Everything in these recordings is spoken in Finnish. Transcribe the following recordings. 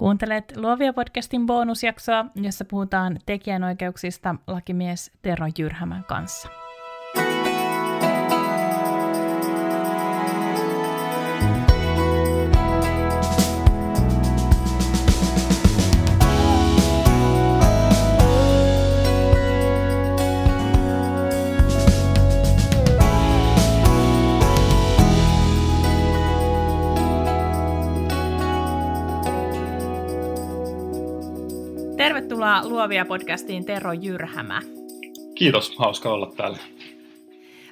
Kuuntelet Luovia podcastin bonusjaksoa, jossa puhutaan tekijänoikeuksista lakimies Tero Jyrhämän kanssa. Tervetuloa Luovia podcastiin Tero Jyrhämä. Kiitos, hauska olla täällä.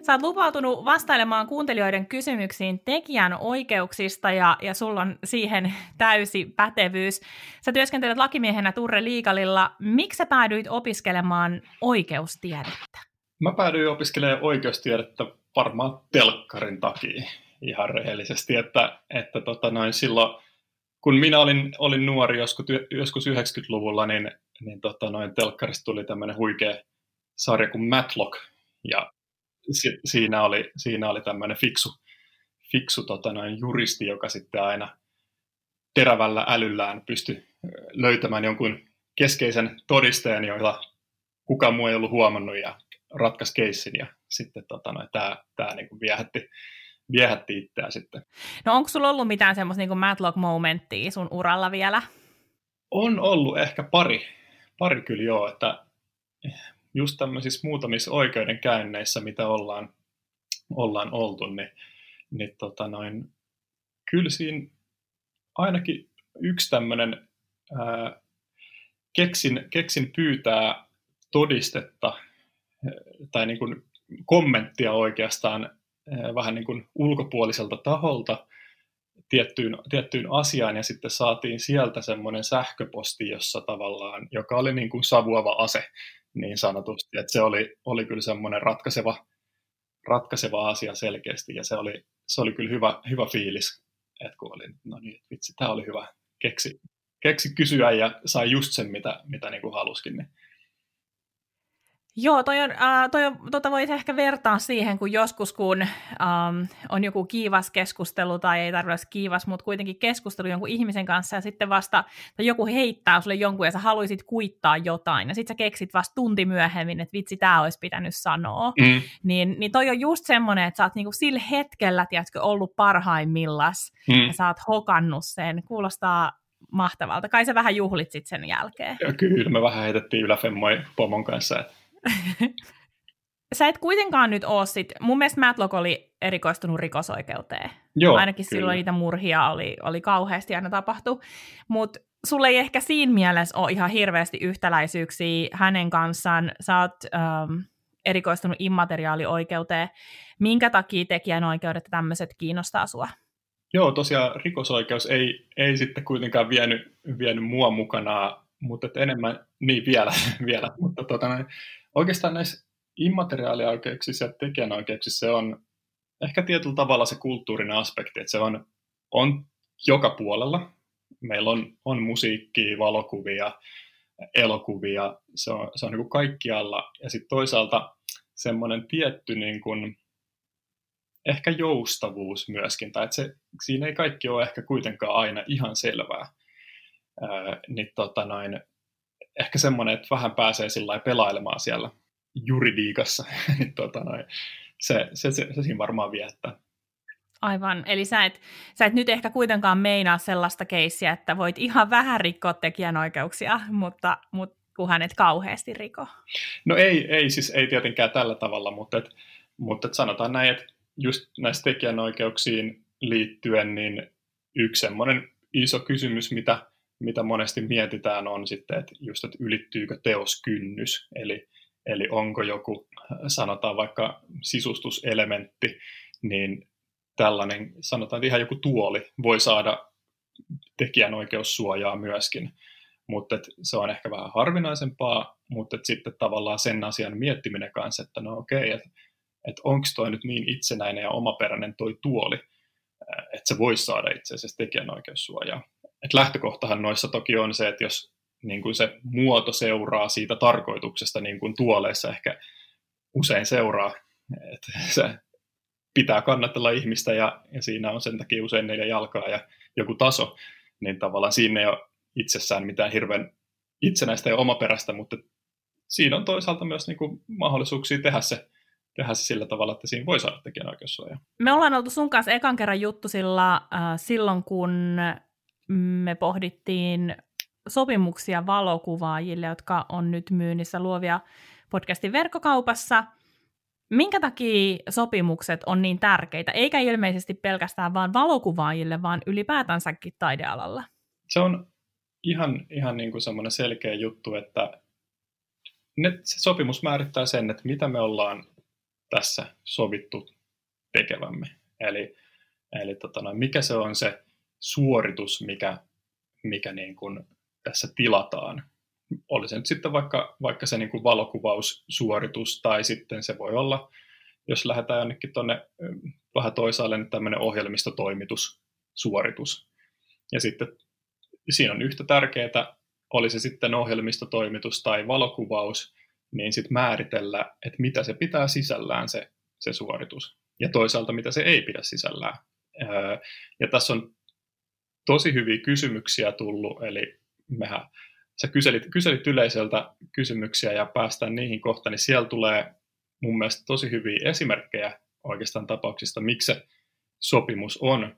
Sä oot lupautunut vastailemaan kuuntelijoiden kysymyksiin tekijän oikeuksista ja, ja sulla on siihen täysi pätevyys. Sä työskentelet lakimiehenä Turre Liikalilla. Miksi sä päädyit opiskelemaan oikeustiedettä? Mä päädyin opiskelemaan oikeustiedettä varmaan telkkarin takia ihan rehellisesti, että, että tota noin silloin kun minä olin, olin nuori joskus, joskus 90-luvulla, niin, niin tota, noin telkkarista tuli tämmöinen huikea sarja kuin Matlock, ja si, siinä oli, siinä oli tämmöinen fiksu, fiksu tota, noin juristi, joka sitten aina terävällä älyllään pystyi löytämään jonkun keskeisen todisteen, joilla kukaan muu ei ollut huomannut, ja ratkaisi keissin, ja sitten tota, noin, tämä, tämä niin kuin viehätti, viehätti itseään sitten. No onko sulla ollut mitään semmoista niin Matlock-momenttia sun uralla vielä? On ollut ehkä pari, pari kyllä joo, että just tämmöisissä muutamissa oikeudenkäynneissä, mitä ollaan, ollaan oltu, niin, niin tota noin, kyllä siinä ainakin yksi tämmöinen ää, keksin, keksin pyytää todistetta tai niin kuin kommenttia oikeastaan vähän niin kuin ulkopuoliselta taholta tiettyyn, tiettyyn asiaan ja sitten saatiin sieltä semmoinen sähköposti, jossa tavallaan, joka oli niin kuin savuava ase niin sanotusti, että se oli, oli kyllä semmoinen ratkaiseva, ratkaiseva asia selkeästi ja se oli, se oli kyllä hyvä, hyvä fiilis, että kun oli, no niin, vitsi, tämä oli hyvä, keksi, keksi kysyä ja sai just sen, mitä, mitä niin kuin haluskin. Niin Joo, toi on, äh, toi on, tota voit ehkä vertaa siihen, kun joskus kun ähm, on joku kiivas keskustelu, tai ei tarvitse kiivas, mutta kuitenkin keskustelu jonkun ihmisen kanssa, ja sitten vasta, tai joku heittää sulle jonkun, ja sä haluaisit kuittaa jotain, ja sitten sä keksit vasta tunti myöhemmin, että vitsi, tämä olisi pitänyt sanoa. Mm. Niin, niin toi on just semmoinen, että sä oot niinku sillä hetkellä, tiedätkö, ollut parhaimmillas, mm. ja sä oot hokannut sen. Kuulostaa mahtavalta. Kai sä vähän juhlit sit sen jälkeen. Ja kyllä, me vähän heitettiin yläfemmoi pomon kanssa, että Sä et kuitenkaan nyt ole sit, mun mielestä Matlock oli erikoistunut rikosoikeuteen. Joo, Ainakin kyllä. silloin niitä murhia oli, oli kauheasti aina tapahtu. Mutta sulle ei ehkä siinä mielessä ole ihan hirveästi yhtäläisyyksiä hänen kanssaan. Sä oot ähm, erikoistunut immateriaalioikeuteen. Minkä takia tekijänoikeudet ja tämmöiset kiinnostaa sua? Joo, tosiaan rikosoikeus ei, ei sitten kuitenkaan vienyt, vienyt mua mukana, mutta enemmän, niin vielä, vielä mutta tota, oikeastaan näissä immateriaalioikeuksissa ja tekijänoikeuksissa se on ehkä tietyllä tavalla se kulttuurinen aspekti, että se on, on joka puolella. Meillä on, on musiikkia, valokuvia, elokuvia, se on, se on niin kuin kaikkialla. Ja sitten toisaalta semmoinen tietty niin kuin, ehkä joustavuus myöskin, tai että se, siinä ei kaikki ole ehkä kuitenkaan aina ihan selvää. Ää, niin tota noin, ehkä semmoinen, että vähän pääsee sillä pelailemaan siellä juridiikassa, niin tota noin, se, se, se, se siinä varmaan viettää. Aivan, eli sä et, sä et nyt ehkä kuitenkaan meinaa sellaista keissiä, että voit ihan vähän rikkoa tekijänoikeuksia, mutta, mutta kunhan et kauheasti riko. No ei, ei siis ei tietenkään tällä tavalla, mutta, et, mutta et sanotaan näin, että just näistä tekijänoikeuksiin liittyen, niin yksi semmoinen iso kysymys, mitä mitä monesti mietitään on sitten, että just, että ylittyykö teoskynnys, eli, eli onko joku, sanotaan vaikka sisustuselementti, niin tällainen, sanotaan, että ihan joku tuoli voi saada tekijänoikeussuojaa myöskin, mutta se on ehkä vähän harvinaisempaa, mutta sitten tavallaan sen asian miettiminen kanssa, että no okei, että et onko toi nyt niin itsenäinen ja omaperäinen toi tuoli, että se voisi saada itse asiassa tekijänoikeussuojaa et lähtökohtahan noissa toki on se, että jos niin kuin se muoto seuraa siitä tarkoituksesta, niin kuin tuoleissa ehkä usein seuraa, että se pitää kannatella ihmistä ja, ja siinä on sen takia usein neljä jalkaa ja joku taso, niin tavallaan siinä jo itsessään mitään hirveän itsenäistä ja omaperäistä, mutta siinä on toisaalta myös niin kuin mahdollisuuksia tehdä se, tehdä se sillä tavalla, että siinä voi saada tekijänoikeussuojaa. Me ollaan oltu sun kanssa ekan kerran juttu sillä, äh, silloin, kun me pohdittiin sopimuksia valokuvaajille, jotka on nyt myynnissä luovia podcastin verkkokaupassa. Minkä takia sopimukset on niin tärkeitä, eikä ilmeisesti pelkästään vain valokuvaajille, vaan ylipäätänsäkin taidealalla? Se on ihan, ihan niin kuin semmoinen selkeä juttu, että ne, se sopimus määrittää sen, että mitä me ollaan tässä sovittu tekevämme. Eli, eli tota noin, mikä se on se suoritus, mikä, mikä niin kuin tässä tilataan. Oli se nyt sitten vaikka, vaikka se niin kuin valokuvaussuoritus tai sitten se voi olla, jos lähdetään jonnekin tuonne vähän toisaalle, niin tämmöinen ohjelmistotoimitussuoritus. Ja sitten siinä on yhtä tärkeää, oli se sitten ohjelmistotoimitus tai valokuvaus, niin sitten määritellä, että mitä se pitää sisällään se, se suoritus. Ja toisaalta mitä se ei pidä sisällään. Ja tässä on tosi hyviä kysymyksiä tullut, eli mehän, sä kyselit, kyselit yleisöltä kysymyksiä ja päästään niihin kohtaan, niin siellä tulee mun mielestä tosi hyviä esimerkkejä oikeastaan tapauksista, miksi se sopimus on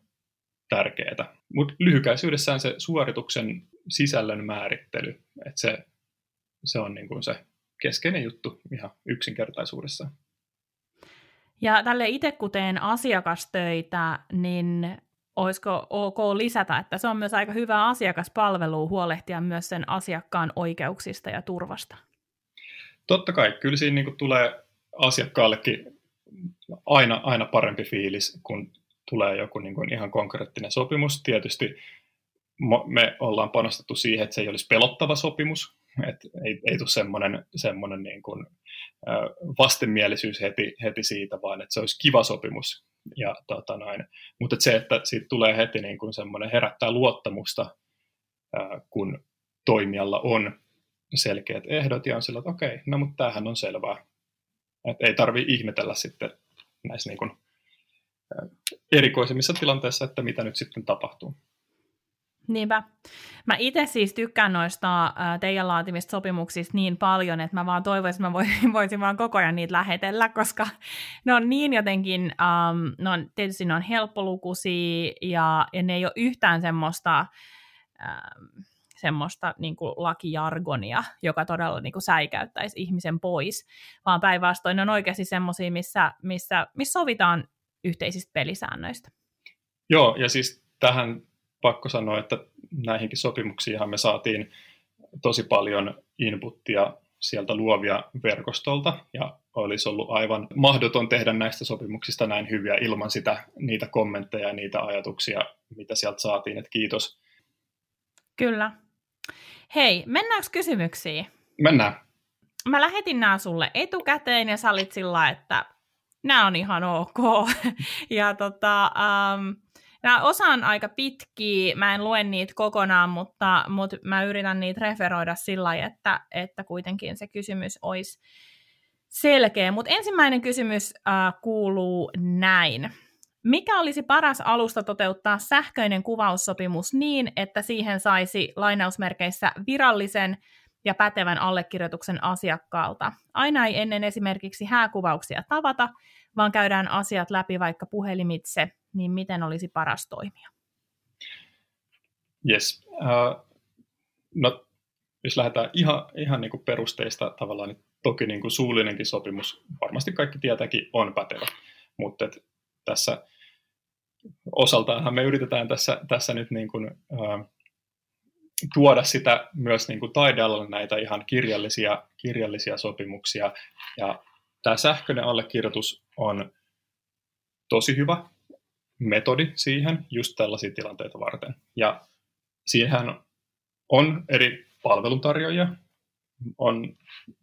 tärkeää. Mutta lyhykäisyydessään se suorituksen sisällön määrittely, että se, se on niin kuin se keskeinen juttu ihan yksinkertaisuudessa. Ja tälle itse kun teen asiakastöitä, niin olisiko ok lisätä, että se on myös aika hyvä asiakaspalvelu huolehtia myös sen asiakkaan oikeuksista ja turvasta? Totta kai, kyllä siinä niin tulee asiakkaallekin aina, aina parempi fiilis, kun tulee joku niin kuin ihan konkreettinen sopimus. Tietysti me ollaan panostettu siihen, että se ei olisi pelottava sopimus, että ei, ei tule semmoinen, semmoinen niin kuin, vastenmielisyys heti, heti siitä, vaan että se olisi kiva sopimus. Ja, tota noin. Mutta että se, että siitä tulee heti niin kuin semmoinen herättää luottamusta, kun toimijalla on selkeät ehdot ja on sillä, että okei, no mutta tämähän on selvää. Että ei tarvi ihmetellä sitten näissä niin kuin, erikoisemmissa tilanteissa, että mitä nyt sitten tapahtuu. Niinpä. Mä itse siis tykkään noista teidän laatimista sopimuksista niin paljon, että mä vaan toivoisin, että mä voisin, voisin vaan koko ajan niitä lähetellä, koska ne on niin jotenkin, um, ne on, tietysti ne on helppolukuisia ja, ja ne ei ole yhtään semmoista, um, semmoista niin kuin lakijargonia, joka todella niin kuin säikäyttäisi ihmisen pois, vaan päinvastoin ne on oikeasti semmoisia, missä, missä, missä sovitaan yhteisistä pelisäännöistä. Joo, ja siis tähän pakko sanoa, että näihinkin sopimuksiinhan me saatiin tosi paljon inputtia sieltä luovia verkostolta, ja olisi ollut aivan mahdoton tehdä näistä sopimuksista näin hyviä ilman sitä, niitä kommentteja ja niitä ajatuksia, mitä sieltä saatiin, että kiitos. Kyllä. Hei, mennäänkö kysymyksiin? Mennään. Mä lähetin nämä sulle etukäteen ja sä olit sillä, että nämä on ihan ok. ja tota, um, nämä osa on aika pitkiä, mä en lue niitä kokonaan, mutta, mutta mä yritän niitä referoida sillä lailla, että, että kuitenkin se kysymys olisi selkeä. Mutta ensimmäinen kysymys uh, kuuluu näin. Mikä olisi paras alusta toteuttaa sähköinen kuvaussopimus niin, että siihen saisi lainausmerkeissä virallisen ja pätevän allekirjoituksen asiakkaalta. Aina ei ennen esimerkiksi hääkuvauksia tavata, vaan käydään asiat läpi vaikka puhelimitse, niin miten olisi paras toimia? Yes. Uh, no, jos lähdetään ihan, ihan niin kuin perusteista tavallaan, niin toki niin kuin suullinenkin sopimus, varmasti kaikki tietääkin, on pätevä. Mutta tässä osaltaanhan me yritetään tässä, tässä nyt niin kuin, uh, tuoda sitä myös niin kuin taidealalle näitä ihan kirjallisia, kirjallisia sopimuksia. Ja tämä sähköinen allekirjoitus on tosi hyvä metodi siihen just tällaisia tilanteita varten. Ja siihen on eri palveluntarjoajia, on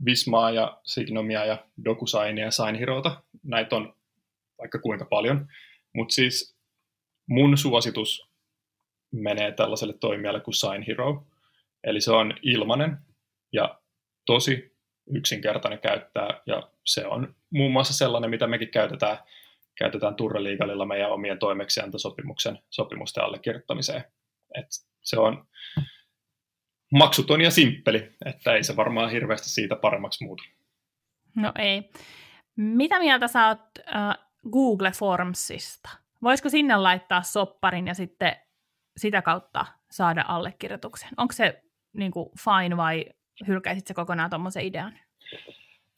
Vismaa ja Signomia ja DocuSignia ja SignHerota. Näitä on vaikka kuinka paljon. Mutta siis mun suositus menee tällaiselle toimijalle kuin Sign Hero. Eli se on ilmainen ja tosi yksinkertainen käyttää ja se on muun muassa sellainen, mitä mekin käytetään, käytetään Turreliigalilla meidän omien toimeksiantosopimuksen sopimusten allekirjoittamiseen. Et se on maksuton ja simppeli, että ei se varmaan hirveästi siitä paremmaksi muutu. No ei. Mitä mieltä sä oot äh, Google Formsista? Voisiko sinne laittaa sopparin ja sitten sitä kautta saada allekirjoituksen? Onko se niin kuin, fine vai hylkäisit se kokonaan tuommoisen idean?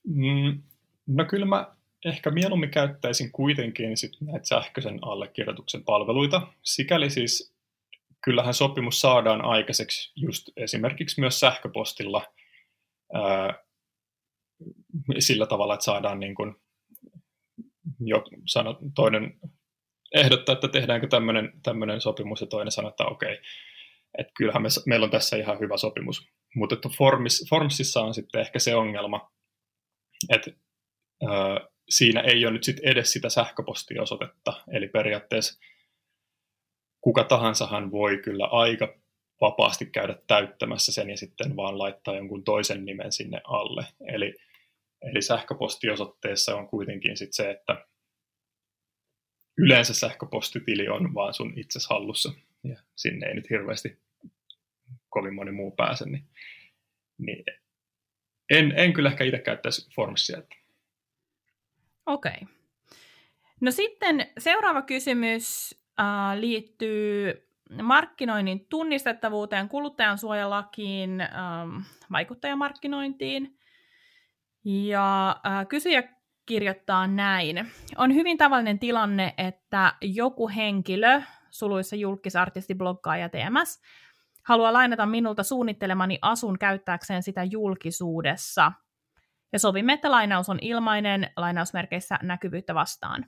Mm, no kyllä mä ehkä mieluummin käyttäisin kuitenkin sit näitä sähköisen allekirjoituksen palveluita. Sikäli siis kyllähän sopimus saadaan aikaiseksi just esimerkiksi myös sähköpostilla ää, sillä tavalla, että saadaan niin kuin jo sano, toinen ehdottaa, että tehdäänkö tämmöinen, tämmöinen sopimus ja toinen sanoo, että okei, että kyllähän me, meillä on tässä ihan hyvä sopimus. Mutta että Formis, Formsissa on sitten ehkä se ongelma, että ää, siinä ei ole nyt sit edes sitä sähköpostiosoitetta, eli periaatteessa kuka tahansahan voi kyllä aika vapaasti käydä täyttämässä sen ja sitten vaan laittaa jonkun toisen nimen sinne alle. Eli, eli sähköpostiosoitteessa on kuitenkin sit se, että yleensä sähköpostitili on vaan sun itses hallussa ja sinne ei nyt hirveästi kovin moni muu pääse, niin, niin en, en kyllä ehkä itse käyttäisi Formsia. Okei. Okay. No sitten seuraava kysymys äh, liittyy markkinoinnin tunnistettavuuteen, kuluttajansuojalakiin, ähm, vaikuttajamarkkinointiin. Ja äh, kysyjä kirjoittaa näin. On hyvin tavallinen tilanne, että joku henkilö, suluissa julkisartisti, bloggaaja TMS, haluaa lainata minulta suunnittelemani asun käyttääkseen sitä julkisuudessa. Ja sovimme, että lainaus on ilmainen lainausmerkeissä näkyvyyttä vastaan.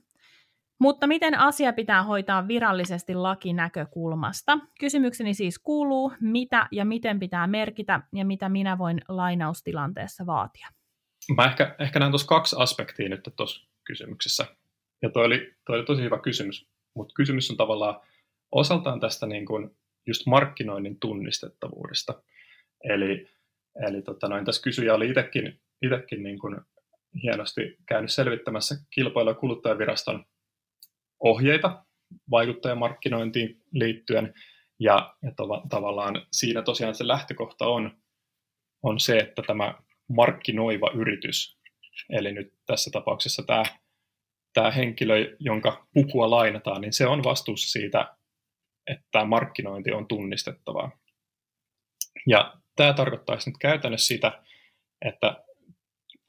Mutta miten asia pitää hoitaa virallisesti lakinäkökulmasta? Kysymykseni siis kuuluu, mitä ja miten pitää merkitä ja mitä minä voin lainaustilanteessa vaatia? Mä ehkä, ehkä näen tuossa kaksi aspektia nyt tuossa kysymyksessä. Ja toi oli, toi oli tosi hyvä kysymys, mutta kysymys on tavallaan osaltaan tästä niin kuin just markkinoinnin tunnistettavuudesta. Eli, eli tota noin, tässä kysyjä oli itsekin, itsekin niin kuin hienosti käynyt selvittämässä kilpailu- ja kuluttajaviraston ohjeita vaikuttajamarkkinointiin liittyen, ja, ja tova, tavallaan siinä tosiaan se lähtökohta on, on se, että tämä markkinoiva yritys, eli nyt tässä tapauksessa tämä, tämä henkilö, jonka pukua lainataan, niin se on vastuussa siitä, että tämä markkinointi on tunnistettavaa. Ja tämä tarkoittaisi nyt käytännössä sitä, että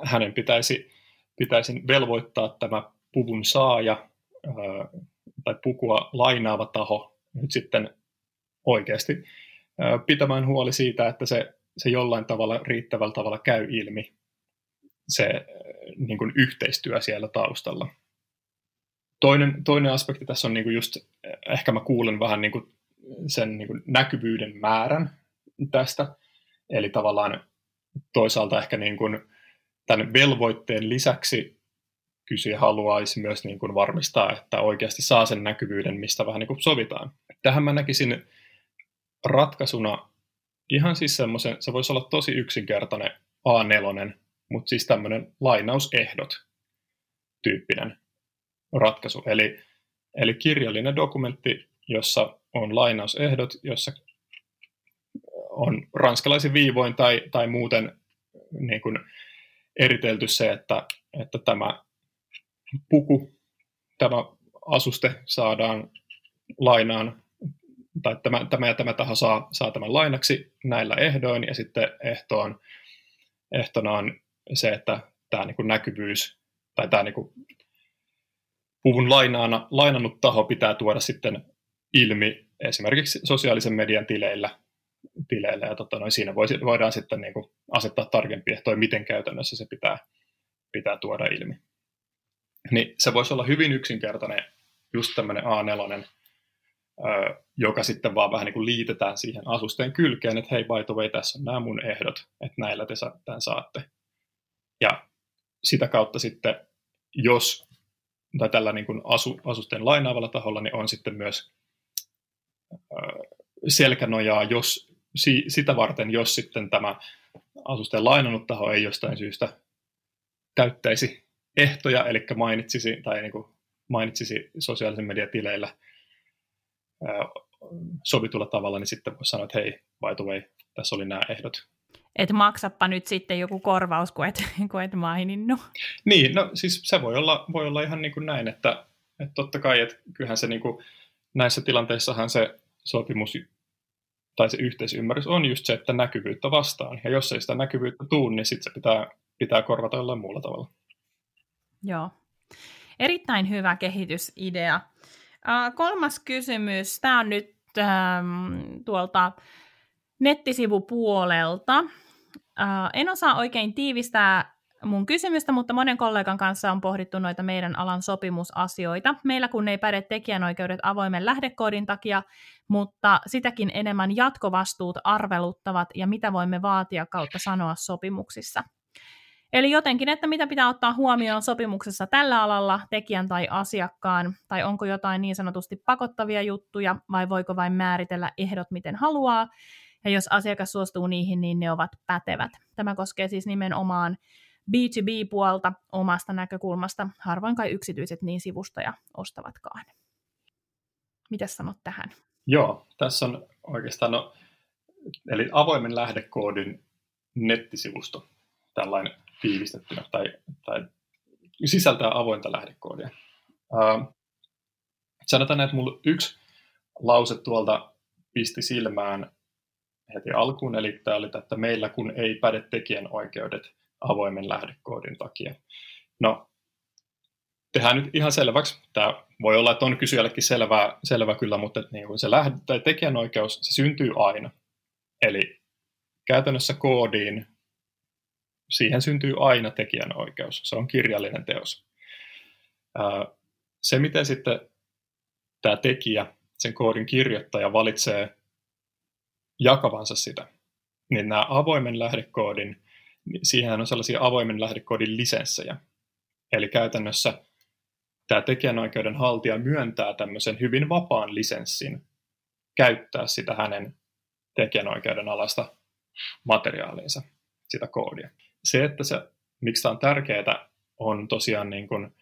hänen pitäisi, pitäisi velvoittaa tämä puvun saaja tai pukua lainaava taho nyt sitten oikeasti pitämään huoli siitä, että se, se jollain tavalla riittävällä tavalla käy ilmi se niin kuin yhteistyö siellä taustalla. Toinen, toinen aspekti tässä on niin kuin just, ehkä mä kuulen vähän niin kuin sen niin kuin näkyvyyden määrän tästä, eli tavallaan toisaalta ehkä niin kuin tämän velvoitteen lisäksi kysyjä haluaisi myös niin kuin varmistaa, että oikeasti saa sen näkyvyyden, mistä vähän niin kuin sovitaan. Tähän mä näkisin ratkaisuna ihan siis semmoisen, se voisi olla tosi yksinkertainen A4, mutta siis tämmöinen lainausehdot tyyppinen ratkaisu. Eli, eli kirjallinen dokumentti, jossa on lainausehdot, jossa on ranskalaisin viivoin tai, tai muuten niin kuin eritelty se, että, että tämä puku, tämä asuste saadaan lainaan, tai tämä, tämä ja tämä taho saa, saa tämän lainaksi näillä ehdoin, ja sitten ehtoon, ehtona on se, että tämä niin kuin näkyvyys, tai tämä niin kuin puvun lainaana, lainannut taho pitää tuoda sitten ilmi esimerkiksi sosiaalisen median tileillä, tileillä ja tota, noin, siinä voisi, voidaan sitten niin kuin asettaa tarkempi ehtoja, miten käytännössä se pitää, pitää tuoda ilmi niin se voisi olla hyvin yksinkertainen just tämmöinen A4, joka sitten vaan vähän niin kuin liitetään siihen asusteen kylkeen, että hei, by the way, tässä on nämä mun ehdot, että näillä te tämän saatte. Ja sitä kautta sitten, jos, tai tällä niin kuin asu, asusteen lainaavalla taholla, niin on sitten myös selkänojaa, jos, si, sitä varten, jos sitten tämä asusteen lainannut taho ei jostain syystä täyttäisi ehtoja, eli mainitsisi, tai niin kuin mainitsisi sosiaalisen median tileillä sovitulla tavalla, niin sitten voisi sanoa, että hei, by the way, tässä oli nämä ehdot. Että maksappa nyt sitten joku korvaus, kun et, kun et maininnut. Niin, no siis se voi olla, voi olla ihan niin kuin näin, että, että totta kai, että kyllähän se niin kuin, näissä tilanteissahan se sopimus tai se yhteisymmärrys on just se, että näkyvyyttä vastaan. Ja jos ei sitä näkyvyyttä tule, niin sitten se pitää, pitää korvata jollain muulla tavalla. Joo. Erittäin hyvä kehitysidea. Kolmas kysymys. Tämä on nyt ähm, tuolta nettisivupuolelta. Uh, en osaa oikein tiivistää mun kysymystä, mutta monen kollegan kanssa on pohdittu noita meidän alan sopimusasioita. Meillä kun ei päde tekijänoikeudet avoimen lähdekoodin takia, mutta sitäkin enemmän jatkovastuut arveluttavat ja mitä voimme vaatia kautta sanoa sopimuksissa. Eli jotenkin, että mitä pitää ottaa huomioon sopimuksessa tällä alalla tekijän tai asiakkaan, tai onko jotain niin sanotusti pakottavia juttuja, vai voiko vain määritellä ehdot miten haluaa, ja jos asiakas suostuu niihin, niin ne ovat pätevät. Tämä koskee siis nimenomaan B2B-puolta omasta näkökulmasta. Harvoin kai yksityiset niin sivustoja ostavatkaan. Mitä sanot tähän? Joo, tässä on oikeastaan, no, eli avoimen lähdekoodin nettisivusto, tällainen tiivistettynä, tai, tai sisältää avointa lähdekoodia. Uh, sanotaan, että mulla yksi lause tuolta pisti silmään heti alkuun, eli tämä oli, että meillä kun ei päde tekijänoikeudet avoimen lähdekoodin takia. No, tehdään nyt ihan selväksi. Tämä voi olla, että on kysyjällekin selvää, selvä kyllä, mutta niin kuin se lähde, tai tekijänoikeus, se syntyy aina. Eli käytännössä koodiin, siihen syntyy aina tekijänoikeus. Se on kirjallinen teos. Se, miten sitten tämä tekijä, sen koodin kirjoittaja valitsee jakavansa sitä, niin nämä avoimen lähdekoodin, niin siihen on sellaisia avoimen lähdekoodin lisenssejä. Eli käytännössä tämä tekijänoikeuden haltija myöntää tämmöisen hyvin vapaan lisenssin käyttää sitä hänen tekijänoikeuden alasta materiaaliinsa, sitä koodia. Se, että se, miksi tämä on tärkeää, on tosiaan niin kuin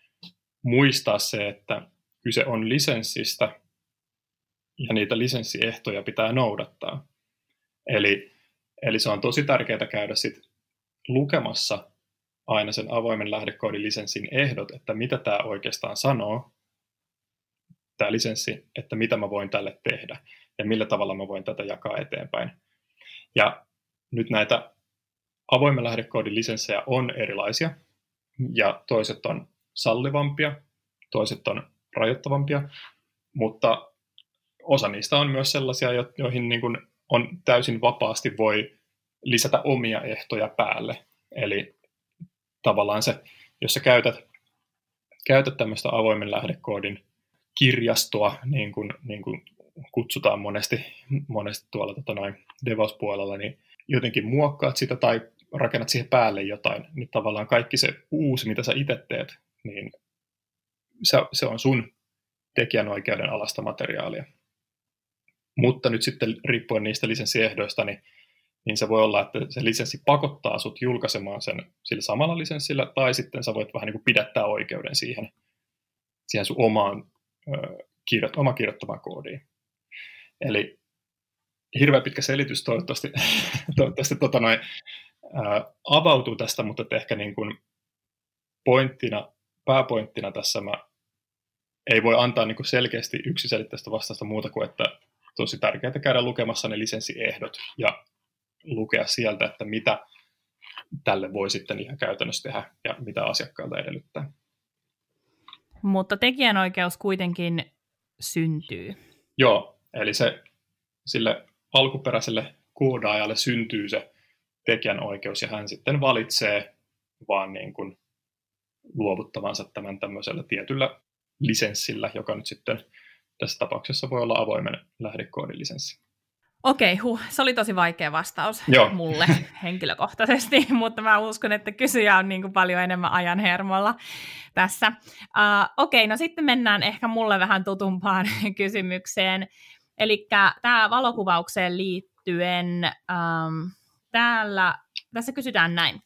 muistaa se, että kyse on lisenssistä ja niitä lisenssiehtoja pitää noudattaa. Eli, eli se on tosi tärkeää käydä sit lukemassa aina sen avoimen lähdekoodin lisenssin ehdot, että mitä tämä oikeastaan sanoo, tämä lisenssi, että mitä mä voin tälle tehdä ja millä tavalla mä voin tätä jakaa eteenpäin. Ja nyt näitä avoimen lähdekoodin lisenssejä on erilaisia, ja toiset on sallivampia, toiset on rajoittavampia, mutta osa niistä on myös sellaisia, joihin niin kuin on täysin vapaasti voi lisätä omia ehtoja päälle. Eli tavallaan se, jos sä käytät, käytät tämmöistä avoimen lähdekoodin kirjastoa, niin kuin, niin kuin kutsutaan monesti, monesti tuolla tota noin DevOps-puolella, niin jotenkin muokkaat sitä tai rakennat siihen päälle jotain, niin tavallaan kaikki se uusi, mitä sä itse teet, niin se, se on sun tekijänoikeuden alasta materiaalia. Mutta nyt sitten riippuen niistä lisenssiehdoista, niin, niin se voi olla, että se lisenssi pakottaa sut julkaisemaan sen sillä samalla lisenssillä, tai sitten sä voit vähän niin kuin pidättää oikeuden siihen, siihen sun omaan ö, kirjoit, oma kirjoittamaan koodiin. Eli hirveän pitkä selitys toivottavasti, toivottavasti tota noin, ää, avautuu tästä, mutta ehkä niin kuin pointtina, pääpointtina tässä mä ei voi antaa niin kuin selkeästi yksiselitteistä vastausta muuta kuin, että tosi tärkeää käydä lukemassa ne lisenssiehdot ja lukea sieltä, että mitä tälle voi sitten ihan käytännössä tehdä ja mitä asiakkaalta edellyttää. Mutta tekijänoikeus kuitenkin syntyy. Joo, eli se sille alkuperäiselle koodaajalle syntyy se tekijänoikeus ja hän sitten valitsee vaan niin kuin luovuttavansa tämän tämmöisellä tietyllä lisenssillä, joka nyt sitten tässä tapauksessa voi olla avoimen lähdekoodilisenssi. Okei, huh, se oli tosi vaikea vastaus Joo. mulle henkilökohtaisesti, mutta mä uskon, että kysyjä on niin kuin paljon enemmän ajan hermolla tässä. Uh, Okei, no sitten mennään ehkä mulle vähän tutumpaan kysymykseen. Eli tämä valokuvaukseen liittyen, um, täällä, tässä kysytään näin.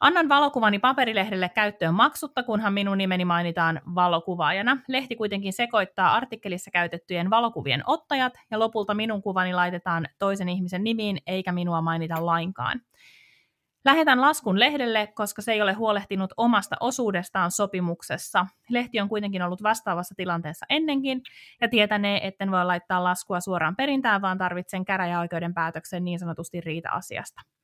Annan valokuvani paperilehdelle käyttöön maksutta, kunhan minun nimeni mainitaan valokuvaajana. Lehti kuitenkin sekoittaa artikkelissa käytettyjen valokuvien ottajat, ja lopulta minun kuvani laitetaan toisen ihmisen nimiin, eikä minua mainita lainkaan. Lähetän laskun lehdelle, koska se ei ole huolehtinut omasta osuudestaan sopimuksessa. Lehti on kuitenkin ollut vastaavassa tilanteessa ennenkin ja tietänee, etten voi laittaa laskua suoraan perintään, vaan tarvitsen käräjäoikeuden päätöksen niin sanotusti riita-asiasta.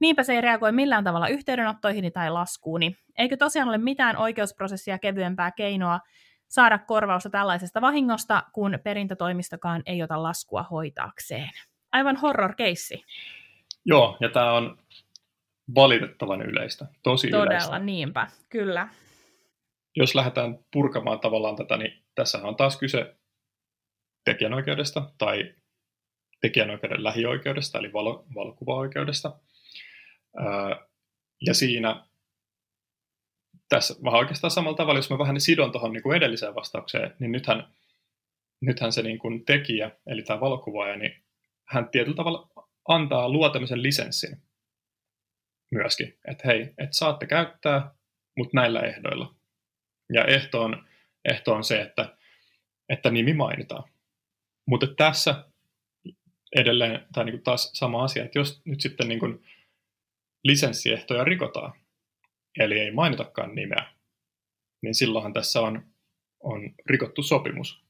Niinpä se ei reagoi millään tavalla yhteydenottoihini tai laskuuni. Eikö tosiaan ole mitään oikeusprosessia kevyempää keinoa saada korvausta tällaisesta vahingosta, kun perintätoimistokaan ei ota laskua hoitaakseen? Aivan horror-keissi. Joo, ja tämä on valitettavan yleistä, tosi Todella, yleistä. niinpä, kyllä. Jos lähdetään purkamaan tavallaan tätä, niin tässä on taas kyse tekijänoikeudesta tai tekijänoikeuden lähioikeudesta, eli valo, valokuvaoikeudesta. Ja siinä tässä vähän oikeastaan samalla tavalla, jos mä vähän sidon tuohon niin edelliseen vastaukseen, niin nythän, nythän se niin kuin tekijä, eli tämä valokuvaaja, niin hän tietyllä tavalla antaa luo tämmöisen lisenssin myöskin, että hei, että saatte käyttää, mutta näillä ehdoilla. Ja ehto on, ehto on se, että, että nimi mainitaan. Mutta tässä edelleen, tai niin kuin taas sama asia, että jos nyt sitten niin kuin lisenssiehtoja rikotaan, eli ei mainitakaan nimeä, niin silloinhan tässä on, on rikottu sopimus.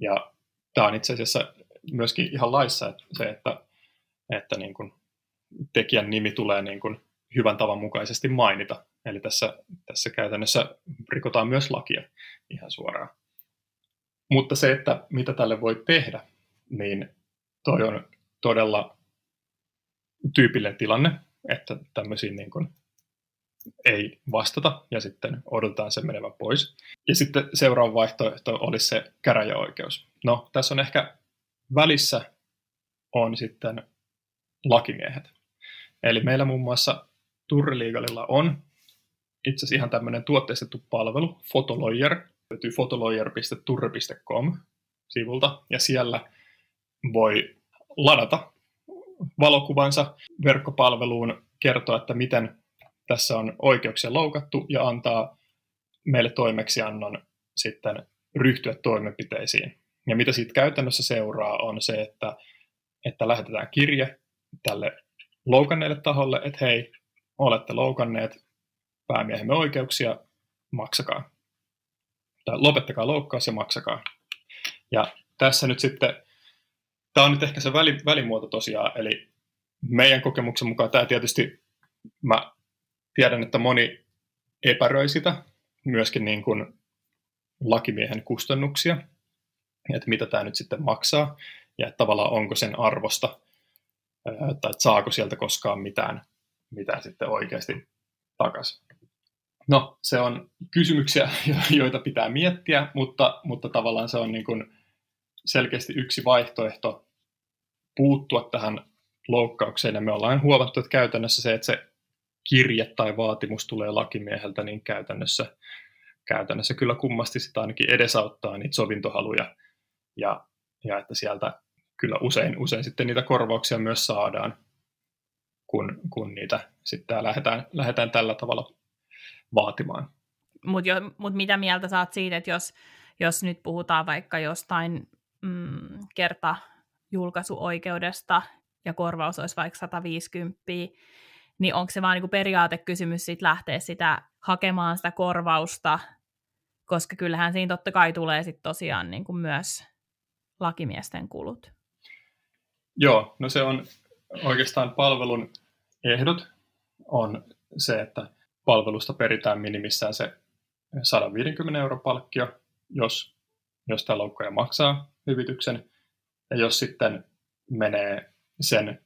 Ja tämä on itse asiassa myöskin ihan laissa että se, että, että niin kuin tekijän nimi tulee niin kuin hyvän tavan mukaisesti mainita. Eli tässä, tässä käytännössä rikotaan myös lakia ihan suoraan. Mutta se, että mitä tälle voi tehdä, niin toi on todella tyypillinen tilanne, että tämmöisiin niin kuin ei vastata ja sitten odotetaan sen menevän pois. Ja sitten seuraava vaihtoehto olisi se käräjäoikeus. No, tässä on ehkä välissä on sitten lakimiehet. Eli meillä muun muassa Turreliigalilla on itse asiassa ihan tämmöinen tuotteistettu palvelu, Fotolawyer, löytyy fotolawyer.turre.com sivulta, ja siellä voi ladata valokuvansa verkkopalveluun, kertoa, että miten tässä on oikeuksia loukattu, ja antaa meille toimeksiannon sitten ryhtyä toimenpiteisiin. Ja mitä siitä käytännössä seuraa on se, että, että lähetetään kirje tälle loukanneelle taholle, että hei, olette loukanneet päämiehemme oikeuksia, maksakaa. Tai lopettakaa loukkaus ja maksakaa. Ja tässä nyt sitten, tämä on nyt ehkä se väli, välimuoto tosiaan, eli meidän kokemuksen mukaan tämä tietysti, mä tiedän, että moni epäröi sitä, myöskin niin kuin lakimiehen kustannuksia, että mitä tämä nyt sitten maksaa, ja että tavallaan onko sen arvosta, tai että saako sieltä koskaan mitään, mitään sitten oikeasti takaisin. No, se on kysymyksiä, joita pitää miettiä, mutta, mutta tavallaan se on niin kuin selkeästi yksi vaihtoehto puuttua tähän loukkaukseen, ja me ollaan huomattu, että käytännössä se, että se kirje tai vaatimus tulee lakimieheltä, niin käytännössä, käytännössä kyllä kummasti sitä ainakin edesauttaa niitä sovintohaluja, ja, ja että sieltä kyllä usein, usein sitten niitä korvauksia myös saadaan, kun, kun niitä sitten lähdetään, lähdetään tällä tavalla vaatimaan. Mutta mut mitä mieltä saat siitä, että jos, jos nyt puhutaan vaikka jostain mm, kerta julkaisuoikeudesta ja korvaus olisi vaikka 150, niin onko se vaan niinku periaatekysymys sit lähteä sitä hakemaan sitä korvausta, koska kyllähän siinä totta kai tulee sit tosiaan niinku myös lakimiesten kulut. Joo, no se on oikeastaan palvelun ehdot on se, että palvelusta peritään minimissään se 150 euro palkkio, jos, jos tämä loukkoja maksaa hyvityksen. Ja jos sitten menee sen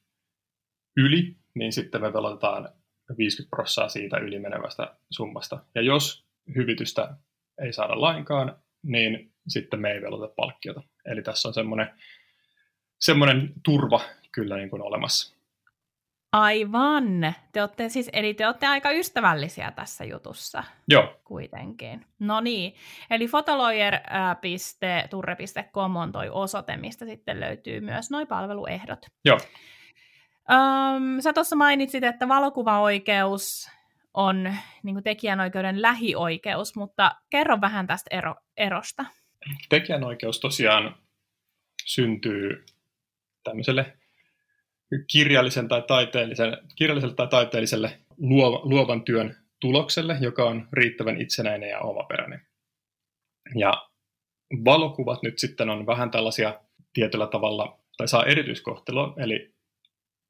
yli, niin sitten me velotetaan 50 prossaa siitä yli menevästä summasta. Ja jos hyvitystä ei saada lainkaan, niin sitten me ei velota palkkiota. Eli tässä on semmoinen, semmoinen turva kyllä niin kuin olemassa. Aivan. Te olette siis, eli te olette aika ystävällisiä tässä jutussa. Joo. Kuitenkin. No niin. Eli fotolawyer.turre.com on toi osoite, mistä sitten löytyy myös noi palveluehdot. Joo. Um, sä tuossa mainitsit, että valokuvaoikeus on niin tekijänoikeuden lähioikeus, mutta kerro vähän tästä ero, erosta. Tekijänoikeus tosiaan syntyy tämmöiselle kirjallisen tai taiteellisen, kirjalliselle tai taiteelliselle luovan työn tulokselle, joka on riittävän itsenäinen ja omaperäinen. Ja valokuvat nyt sitten on vähän tällaisia tietyllä tavalla, tai saa erityiskohtelua, eli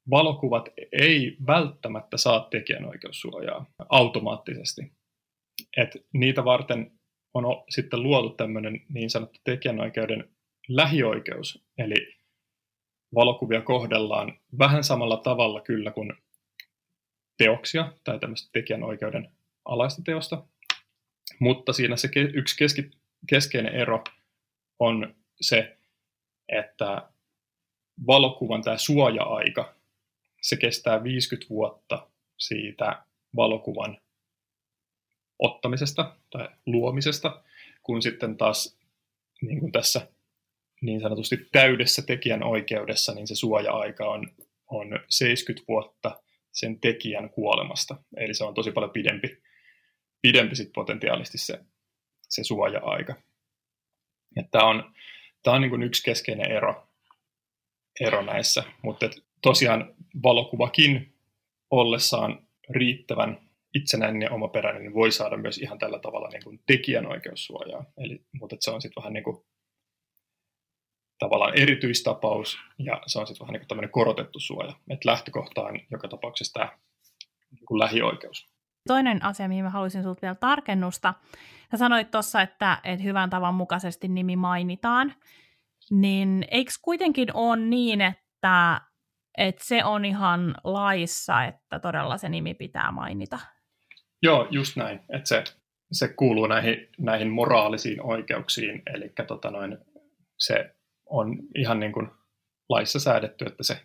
valokuvat ei välttämättä saa tekijänoikeussuojaa automaattisesti. Et niitä varten on sitten luotu tämmöinen niin sanottu tekijänoikeuden lähioikeus, eli valokuvia kohdellaan vähän samalla tavalla kyllä kuin teoksia tai tämmöistä tekijänoikeuden alaista teosta, mutta siinä se yksi keski, keskeinen ero on se, että valokuvan tämä suoja-aika, se kestää 50 vuotta siitä valokuvan ottamisesta tai luomisesta, kun sitten taas niin kuin tässä niin sanotusti täydessä tekijän oikeudessa, niin se suoja-aika on, on 70 vuotta sen tekijän kuolemasta. Eli se on tosi paljon pidempi, pidempi sit potentiaalisesti se, se suoja-aika. Tämä on, tää on niin yksi keskeinen ero, ero näissä, mutta tosiaan valokuvakin ollessaan riittävän itsenäinen ja omaperäinen niin voi saada myös ihan tällä tavalla niin kuin tekijänoikeussuojaa. Eli, mutta se on sitten vähän niin kuin tavallaan erityistapaus, ja se on sitten vähän niin kuin tämmöinen korotettu suoja. Että lähtökohta on joka tapauksessa tämä niin lähioikeus. Toinen asia, mihin mä haluaisin sinulta vielä tarkennusta. Sä sanoit tuossa, että, että hyvän tavan mukaisesti nimi mainitaan. Niin eikö kuitenkin ole niin, että, että se on ihan laissa, että todella se nimi pitää mainita? Joo, just näin. Että se, se kuuluu näihin, näihin moraalisiin oikeuksiin, eli tota noin, se on ihan niin kuin laissa säädetty, että se,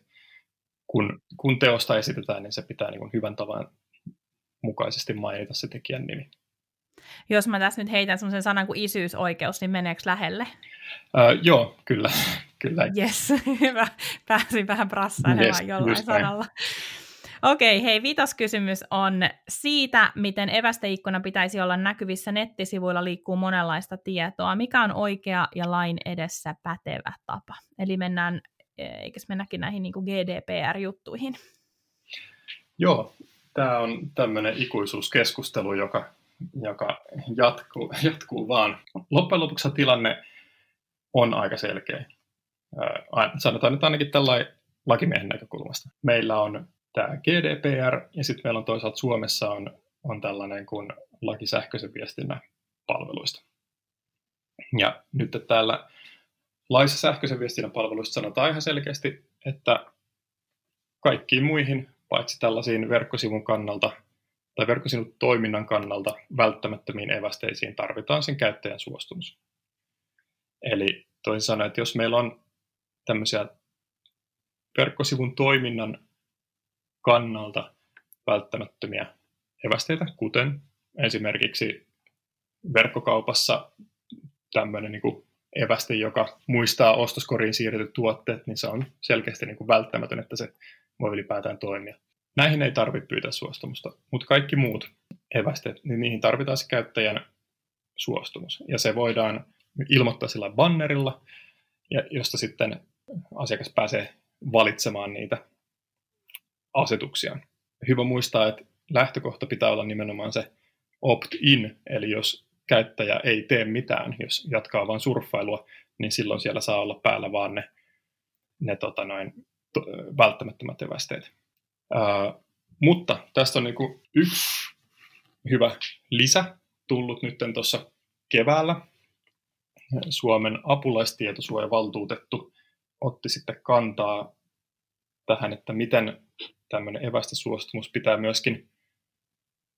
kun, kun teosta esitetään, niin se pitää niin kuin hyvän tavan mukaisesti mainita se tekijän nimi. Jos mä tässä nyt heitän sellaisen sanan kuin isyysoikeus, niin meneekö lähelle? Uh, joo, kyllä. kyllä. Yes, hyvä. Pääsin vähän brassailemaan yes, jollain sanalla. Näin. Okei, hei, viitas kysymys on siitä, miten evästeikkuna pitäisi olla näkyvissä nettisivuilla liikkuu monenlaista tietoa. Mikä on oikea ja lain edessä pätevä tapa? Eli mennään, eikös mennäkin näihin niin GDPR-juttuihin? Joo, tämä on tämmöinen ikuisuuskeskustelu, joka, joka jatkuu, jatkuu vaan. Loppujen lopuksi tilanne on aika selkeä. Sanotaan nyt ainakin tällainen lakimiehen näkökulmasta. Meillä on tämä GDPR, ja sitten meillä on toisaalta Suomessa on, on tällainen kuin laki sähköisen viestinnän palveluista. Ja nyt täällä laissa sähköisen viestinnän palveluista sanotaan ihan selkeästi, että kaikkiin muihin, paitsi tällaisiin verkkosivun kannalta tai verkkosivun toiminnan kannalta välttämättömiin evästeisiin tarvitaan sen käyttäjän suostumus. Eli toisin sanoen, että jos meillä on tämmöisiä verkkosivun toiminnan kannalta välttämättömiä evästeitä, kuten esimerkiksi verkkokaupassa tämmöinen niin eväste, joka muistaa ostoskoriin siirretyt tuotteet, niin se on selkeästi niin kuin välttämätön, että se voi ylipäätään toimia. Näihin ei tarvitse pyytää suostumusta, mutta kaikki muut evästeet, niin niihin tarvitaan se käyttäjän suostumus. Ja se voidaan ilmoittaa sillä bannerilla, josta sitten asiakas pääsee valitsemaan niitä asetuksia. Hyvä muistaa, että lähtökohta pitää olla nimenomaan se opt-in, eli jos käyttäjä ei tee mitään, jos jatkaa vain surffailua, niin silloin siellä saa olla päällä vaan ne, ne tota noin, to, välttämättömät evästeet. Ää, mutta tästä on niinku yksi hyvä lisä tullut nyt tuossa keväällä. Suomen apulaistietosuojavaltuutettu otti sitten kantaa tähän, että miten tämmöinen evästesuostumus pitää myöskin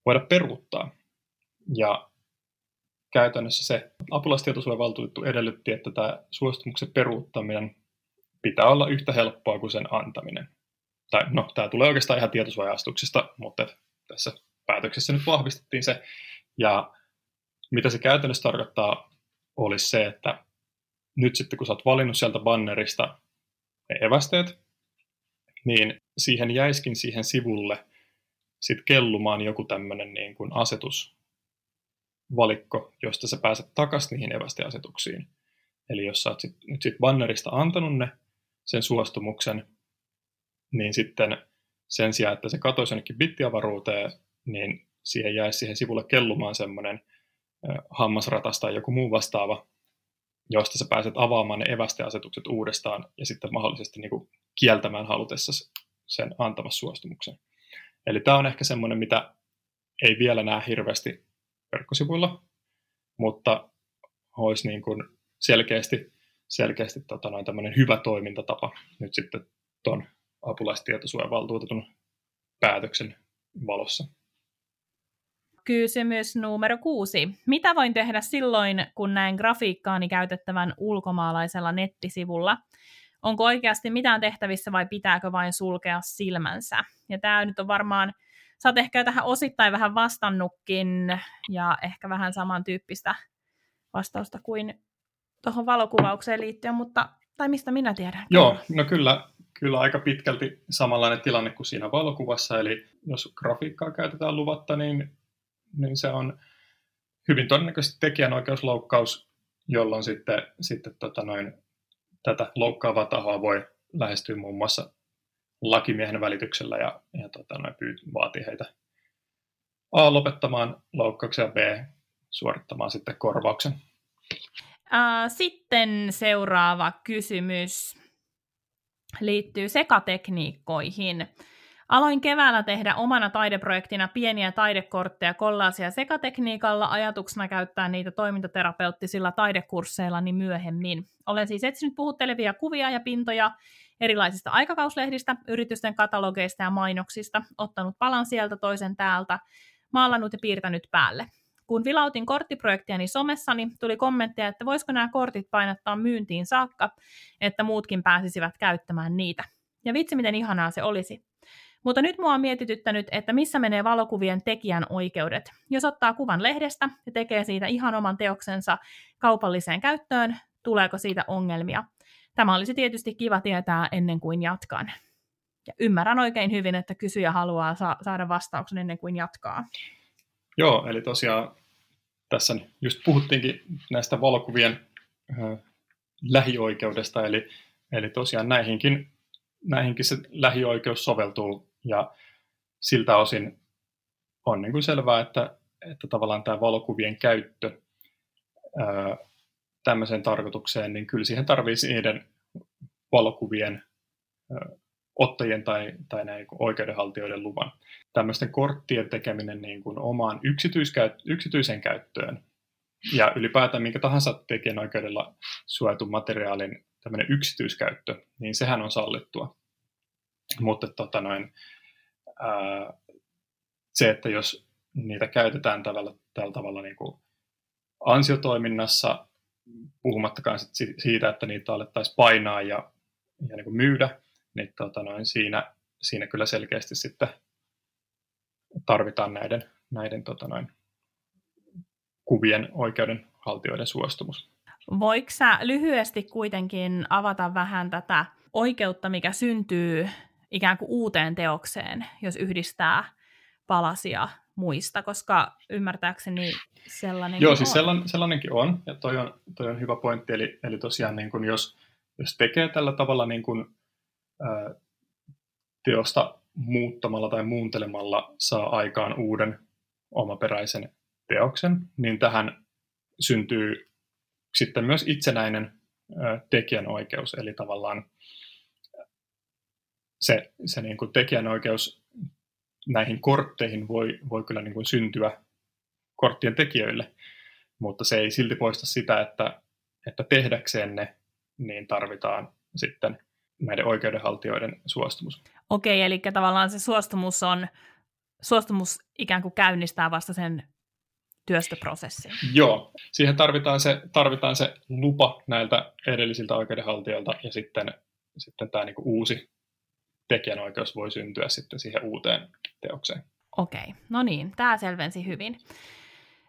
voida peruuttaa. Ja käytännössä se apulaistietosuojavaltuutettu edellytti, että tämä suostumuksen peruuttaminen pitää olla yhtä helppoa kuin sen antaminen. Tai no, tämä tulee oikeastaan ihan tietosuoja mutta tässä päätöksessä nyt vahvistettiin se. Ja mitä se käytännössä tarkoittaa, olisi se, että nyt sitten kun sä oot valinnut sieltä bannerista ne evästeet, niin siihen jäiskin siihen sivulle sitten kellumaan joku tämmöinen niin kuin asetusvalikko, josta sä pääset takaisin niihin evästiasetuksiin. Eli jos sä oot sit, nyt sit bannerista antanut ne, sen suostumuksen, niin sitten sen sijaan, että se katoisi jonnekin bittiavaruuteen, niin siihen jäisi siihen sivulle kellumaan semmoinen hammasratas tai joku muu vastaava, josta sä pääset avaamaan ne evästeasetukset uudestaan ja sitten mahdollisesti niin kuin kieltämään halutessa sen antamassa suostumuksen. Eli tämä on ehkä semmoinen, mitä ei vielä näe hirveästi verkkosivuilla, mutta olisi niin kuin selkeästi, selkeästi tota noin, tämmöinen hyvä toimintatapa nyt sitten tuon apulaistietosuojavaltuutetun päätöksen valossa. Kysymys numero kuusi. Mitä voin tehdä silloin, kun näen grafiikkaani käytettävän ulkomaalaisella nettisivulla? Onko oikeasti mitään tehtävissä vai pitääkö vain sulkea silmänsä? Ja tämä nyt on varmaan, sä oot ehkä tähän osittain vähän vastannutkin ja ehkä vähän samantyyppistä vastausta kuin tuohon valokuvaukseen liittyen, mutta tai mistä minä tiedän? Joo, no kyllä, kyllä aika pitkälti samanlainen tilanne kuin siinä valokuvassa, eli jos grafiikkaa käytetään luvatta, niin niin se on hyvin todennäköisesti tekijänoikeusloukkaus, jolloin sitten, sitten tota noin, tätä loukkaavaa tahoa voi lähestyä muun muassa lakimiehen välityksellä ja, ja tota noin, pyyt, vaatii heitä A. lopettamaan loukkauksia ja B. suorittamaan sitten korvauksen. Sitten seuraava kysymys liittyy sekatekniikkoihin. Aloin keväällä tehdä omana taideprojektina pieniä taidekortteja kollaasia sekatekniikalla ajatuksena käyttää niitä toimintaterapeuttisilla taidekursseillani myöhemmin. Olen siis etsinyt puhuttelevia kuvia ja pintoja erilaisista aikakauslehdistä, yritysten katalogeista ja mainoksista, ottanut palan sieltä toisen täältä, maalannut ja piirtänyt päälle. Kun vilautin korttiprojektiani somessani, tuli kommentteja, että voisiko nämä kortit painattaa myyntiin saakka, että muutkin pääsisivät käyttämään niitä. Ja vitsi, miten ihanaa se olisi. Mutta nyt mua on mietityttänyt, että missä menee valokuvien tekijän oikeudet. Jos ottaa kuvan lehdestä ja tekee siitä ihan oman teoksensa kaupalliseen käyttöön, tuleeko siitä ongelmia? Tämä olisi tietysti kiva tietää ennen kuin jatkan. Ja ymmärrän oikein hyvin, että kysyjä haluaa sa- saada vastauksen ennen kuin jatkaa. Joo, eli tosiaan tässä just puhuttiinkin näistä valokuvien äh, lähioikeudesta, eli, eli tosiaan näihinkin, näihinkin se lähioikeus soveltuu ja siltä osin on niin kuin selvää, että, että tavallaan tämä valokuvien käyttö ää, tämmöiseen tarkoitukseen, niin kyllä siihen tarvitsisi niiden valokuvien ää, ottajien tai, tai näin oikeudenhaltijoiden luvan. Tämmöisten korttien tekeminen niin kuin omaan yksityiskäyt- yksityisen käyttöön ja ylipäätään minkä tahansa tekijänoikeudella suojatun materiaalin tämmöinen yksityiskäyttö, niin sehän on sallittua. Mutta tota noin, ää, se, että jos niitä käytetään tällä, tällä tavalla niin kuin ansiotoiminnassa, puhumattakaan sit siitä, että niitä alettaisiin painaa ja, ja niin kuin myydä, niin tota noin, siinä, siinä kyllä selkeästi sitten tarvitaan näiden, näiden tota noin, kuvien oikeudenhaltijoiden suostumus. Voiko sä lyhyesti kuitenkin avata vähän tätä oikeutta, mikä syntyy ikään kuin uuteen teokseen, jos yhdistää palasia muista, koska ymmärtääkseni sellainen Joo, siis sellainen, sellainenkin on, ja toi on, toi on hyvä pointti, eli, eli tosiaan niin kun jos, jos tekee tällä tavalla niin kun, ää, teosta muuttamalla tai muuntelemalla saa aikaan uuden omaperäisen teoksen, niin tähän syntyy sitten myös itsenäinen tekijänoikeus, eli tavallaan se, se niin kuin tekijänoikeus näihin kortteihin voi, voi kyllä niin kuin syntyä korttien tekijöille, mutta se ei silti poista sitä, että, että tehdäkseen ne niin tarvitaan sitten näiden oikeudenhaltijoiden suostumus. Okei, eli tavallaan se suostumus on, suostumus ikään kuin käynnistää vasta sen työstöprosessin. Joo, siihen tarvitaan se, tarvitaan se lupa näiltä edellisiltä oikeudenhaltijoilta ja sitten, sitten tämä niin uusi tekijänoikeus voi syntyä sitten siihen uuteen teokseen. Okei, no niin, tämä selvensi hyvin.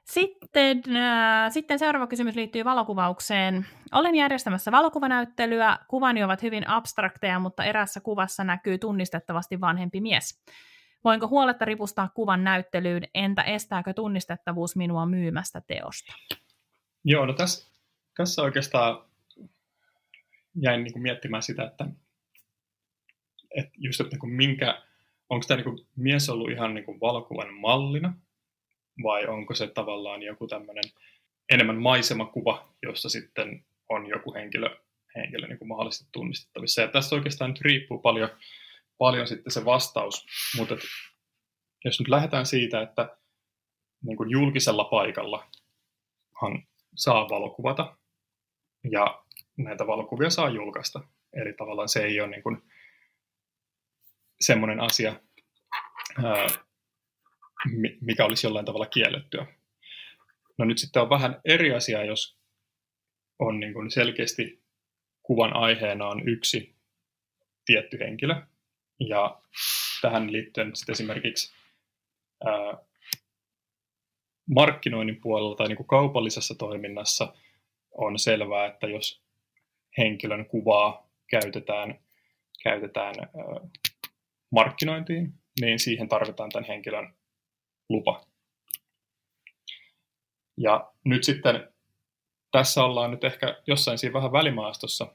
Sitten, äh, sitten seuraava kysymys liittyy valokuvaukseen. Olen järjestämässä valokuvanäyttelyä. Kuvani ovat hyvin abstrakteja, mutta erässä kuvassa näkyy tunnistettavasti vanhempi mies. Voinko huoletta ripustaa kuvan näyttelyyn, entä estääkö tunnistettavuus minua myymästä teosta? Joo, no tässä, tässä oikeastaan jäin niin kuin miettimään sitä, että, että just, että niin minkä, onko tämä niin mies ollut ihan niin valokuvan mallina, vai onko se tavallaan joku tämmöinen enemmän maisemakuva, jossa sitten on joku henkilö, henkilö niin kuin mahdollisesti tunnistettavissa. Ja tästä oikeastaan nyt riippuu paljon, paljon sitten se vastaus, mutta et, jos nyt lähdetään siitä, että niin kuin julkisella paikalla saa valokuvata ja näitä valokuvia saa julkaista. Eli tavallaan se ei ole niin kuin semmoinen asia, mikä olisi jollain tavalla kiellettyä. No nyt sitten on vähän eri asia, jos on niin kuin selkeästi kuvan aiheena on yksi tietty henkilö. Ja tähän liittyen sitten esimerkiksi markkinoinnin puolella tai niin kuin kaupallisessa toiminnassa on selvää, että jos henkilön kuvaa käytetään, käytetään ää, markkinointiin, niin siihen tarvitaan tämän henkilön lupa. Ja nyt sitten tässä ollaan nyt ehkä jossain siinä vähän välimaastossa.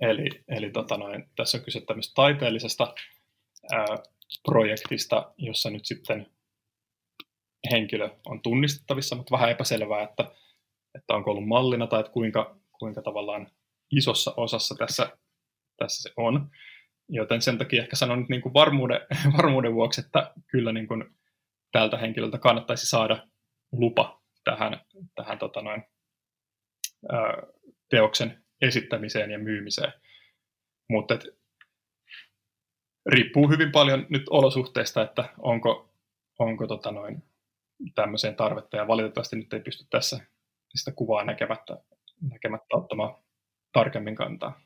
Eli, eli tota noin, tässä on kyse tämmöistä taiteellisesta ää, projektista, jossa nyt sitten henkilö on tunnistettavissa, mutta vähän epäselvää, että, että onko ollut mallina tai että kuinka, kuinka tavallaan isossa osassa tässä, tässä se on. Joten sen takia ehkä sanon nyt niin kuin varmuuden, varmuuden vuoksi, että kyllä niin kuin tältä henkilöltä kannattaisi saada lupa tähän, tähän tota noin, ää, teoksen esittämiseen ja myymiseen. Mutta riippuu hyvin paljon nyt olosuhteista, että onko, onko tota noin, tämmöiseen tarvetta, ja valitettavasti nyt ei pysty tässä sitä kuvaa näkemättä, näkemättä ottamaan tarkemmin kantaa.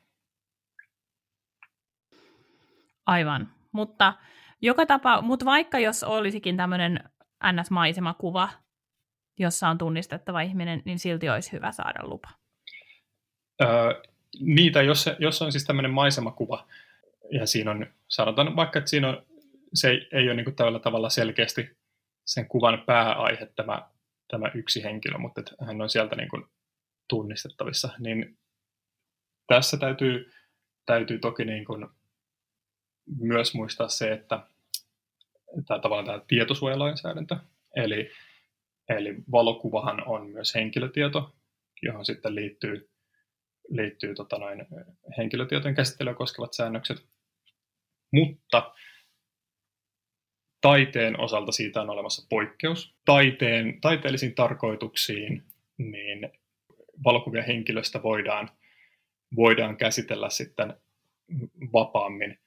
Aivan, mutta joka tapa, mutta vaikka jos olisikin tämmöinen NS-maisemakuva, jossa on tunnistettava ihminen, niin silti olisi hyvä saada lupa. Öö, niitä, jos, jos on siis tämmöinen maisemakuva, ja siinä on, sanotaan vaikka, että siinä on, se ei, ei ole niin tällä tavalla selkeästi sen kuvan pääaihe tämä, tämä yksi henkilö, mutta että hän on sieltä niin kuin tunnistettavissa, niin tässä täytyy, täytyy toki niin kuin myös muistaa se, että tämä tavallaan tämä tietosuojalainsäädäntö, eli, eli valokuvahan on myös henkilötieto, johon sitten liittyy, liittyy tota noin, henkilötietojen käsittelyä koskevat säännökset, mutta taiteen osalta siitä on olemassa poikkeus. Taiteen, taiteellisiin tarkoituksiin niin valokuvia henkilöstä voidaan, voidaan käsitellä sitten vapaammin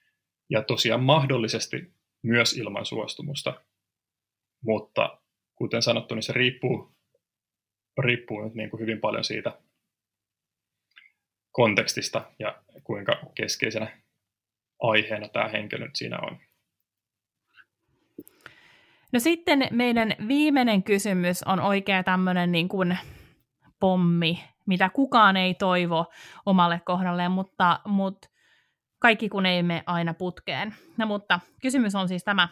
ja tosiaan mahdollisesti myös ilman suostumusta. Mutta kuten sanottu, niin se riippuu, riippuu nyt niin kuin hyvin paljon siitä kontekstista ja kuinka keskeisenä aiheena tämä henkilö nyt siinä on. No sitten meidän viimeinen kysymys on oikea tämmöinen niin kuin pommi, mitä kukaan ei toivo omalle kohdalleen, mutta, mutta kaikki kun ei mene aina putkeen. No mutta kysymys on siis tämä.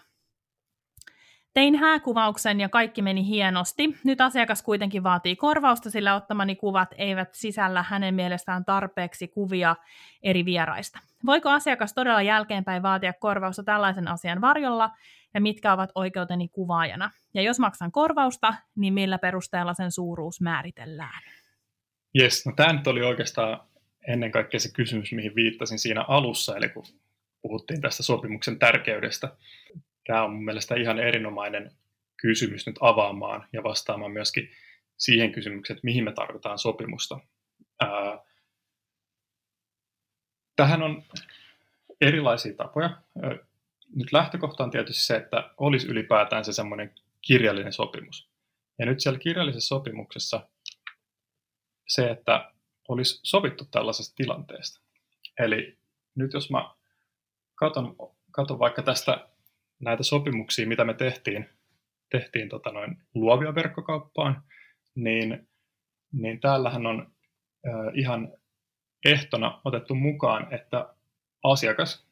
Tein hääkuvauksen ja kaikki meni hienosti. Nyt asiakas kuitenkin vaatii korvausta, sillä ottamani kuvat eivät sisällä hänen mielestään tarpeeksi kuvia eri vieraista. Voiko asiakas todella jälkeenpäin vaatia korvausta tällaisen asian varjolla ja mitkä ovat oikeuteni kuvaajana? Ja jos maksan korvausta, niin millä perusteella sen suuruus määritellään? Jes, no tämä nyt oli oikeastaan ennen kaikkea se kysymys, mihin viittasin siinä alussa, eli kun puhuttiin tästä sopimuksen tärkeydestä. Tämä on mun mielestä ihan erinomainen kysymys nyt avaamaan ja vastaamaan myöskin siihen kysymykseen, että mihin me tarvitaan sopimusta. Ää, tähän on erilaisia tapoja. Nyt lähtökohta on tietysti se, että olisi ylipäätään se semmoinen kirjallinen sopimus. Ja nyt siellä kirjallisessa sopimuksessa se, että olisi sovittu tällaisesta tilanteesta. Eli nyt jos mä katon, katon vaikka tästä näitä sopimuksia, mitä me tehtiin, tehtiin tota noin luovia verkkokauppaan, niin, niin täällähän on ihan ehtona otettu mukaan, että asiakas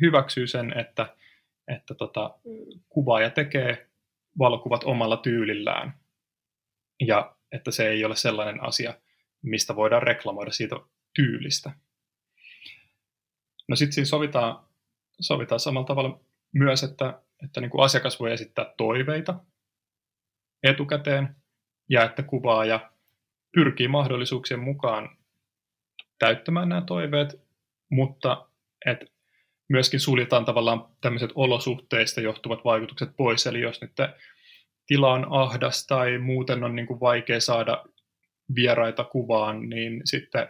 hyväksyy sen, että, että että tota, kuvaaja tekee valokuvat omalla tyylillään ja että se ei ole sellainen asia, mistä voidaan reklamoida siitä tyylistä. No sitten siinä sovitaan, sovitaan samalla tavalla myös, että, että niin kuin asiakas voi esittää toiveita etukäteen ja että kuvaaja pyrkii mahdollisuuksien mukaan täyttämään nämä toiveet, mutta että myöskin suljetaan tavallaan tämmöiset olosuhteista johtuvat vaikutukset pois. Eli jos nyt tila on ahdas tai muuten on niin kuin vaikea saada vieraita kuvaan, niin sitten,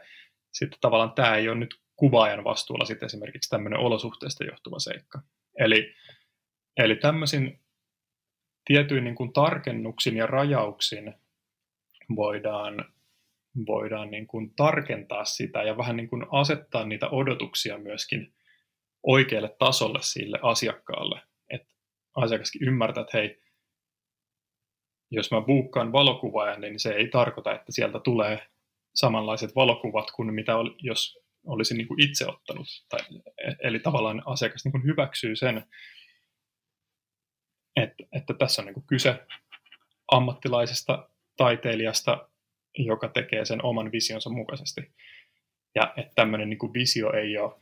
sitten tavallaan tämä ei ole nyt kuvaajan vastuulla sitten esimerkiksi tämmöinen olosuhteista johtuva seikka. Eli, eli tämmöisin tietyin niin kuin tarkennuksin ja rajauksin voidaan, voidaan niin kuin tarkentaa sitä ja vähän niin kuin asettaa niitä odotuksia myöskin oikealle tasolle sille asiakkaalle. Että asiakaskin ymmärtää, että hei, jos mä buukkaan valokuvaajan, niin se ei tarkoita, että sieltä tulee samanlaiset valokuvat kuin mitä oli, jos olisin niin kuin itse ottanut. Tai, eli tavallaan asiakas niin kuin hyväksyy sen, että, että tässä on niin kuin kyse ammattilaisesta taiteilijasta, joka tekee sen oman visionsa mukaisesti. Ja että tämmöinen niin kuin visio ei ole,